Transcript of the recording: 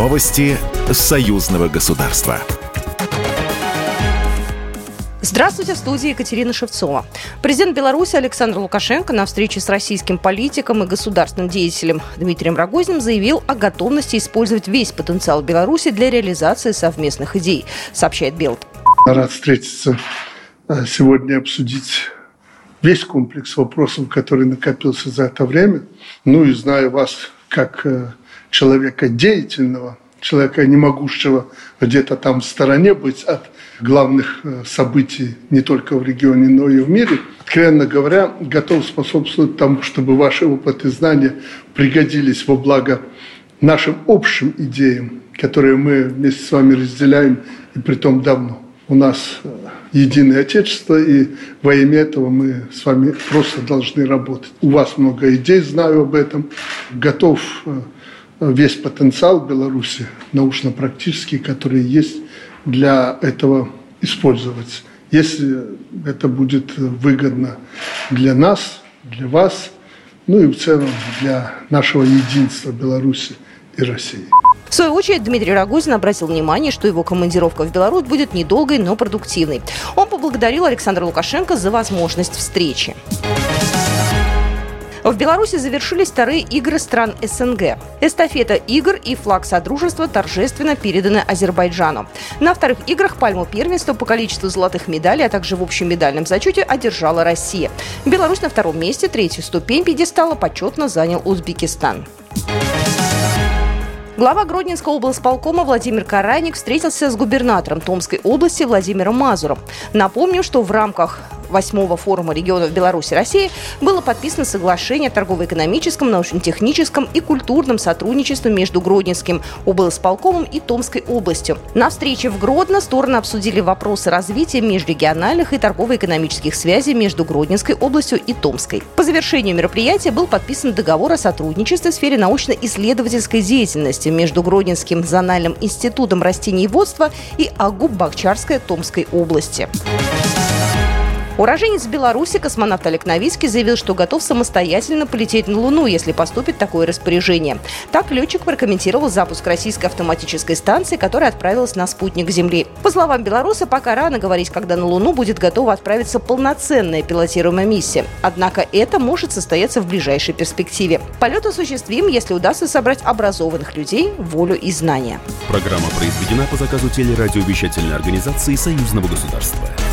Новости союзного государства. Здравствуйте, в студии Екатерина Шевцова. Президент Беларуси Александр Лукашенко на встрече с российским политиком и государственным деятелем Дмитрием Рогозиным заявил о готовности использовать весь потенциал Беларуси для реализации совместных идей, сообщает Белт. Рад встретиться э, сегодня обсудить весь комплекс вопросов, который накопился за это время. Ну и знаю вас как э, человека деятельного, человека, не могущего где-то там в стороне быть от главных э, событий не только в регионе, но и в мире, откровенно говоря, готов способствовать тому, чтобы ваши опыты и знания пригодились во благо нашим общим идеям, которые мы вместе с вами разделяем, и при том давно. У нас э, единое Отечество, и во имя этого мы с вами просто должны работать. У вас много идей, знаю об этом. Готов э, весь потенциал Беларуси научно-практический, который есть для этого использовать. Если это будет выгодно для нас, для вас, ну и в целом для нашего единства Беларуси и России. В свою очередь, Дмитрий Рогозин обратил внимание, что его командировка в Беларусь будет недолгой, но продуктивной. Он поблагодарил Александра Лукашенко за возможность встречи. В Беларуси завершились вторые игры стран СНГ. Эстафета игр и флаг Содружества торжественно переданы Азербайджану. На вторых играх пальму первенства по количеству золотых медалей, а также в общем медальном зачете одержала Россия. Беларусь на втором месте, третью ступень пьедестала почетно занял Узбекистан. Глава Гродненского облсполкома Владимир Карайник встретился с губернатором Томской области Владимиром Мазуром. Напомню, что в рамках восьмого форума регионов Беларуси России было подписано соглашение о торгово-экономическом, научно-техническом и культурном сотрудничестве между Гродненским облсполкомом и Томской областью. На встрече в Гродно стороны обсудили вопросы развития межрегиональных и торгово-экономических связей между Гродненской областью и Томской. По завершению мероприятия был подписан договор о сотрудничестве в сфере научно-исследовательской деятельности между Гродненским зональным институтом растениеводства и АГУБ Бахчарской Томской области. Уроженец Беларуси, космонавт Олег Новицкий, заявил, что готов самостоятельно полететь на Луну, если поступит такое распоряжение. Так летчик прокомментировал запуск российской автоматической станции, которая отправилась на спутник Земли. По словам белоруса, пока рано говорить, когда на Луну будет готова отправиться полноценная пилотируемая миссия. Однако это может состояться в ближайшей перспективе. Полет осуществим, если удастся собрать образованных людей, волю и знания. Программа произведена по заказу телерадиовещательной организации Союзного государства.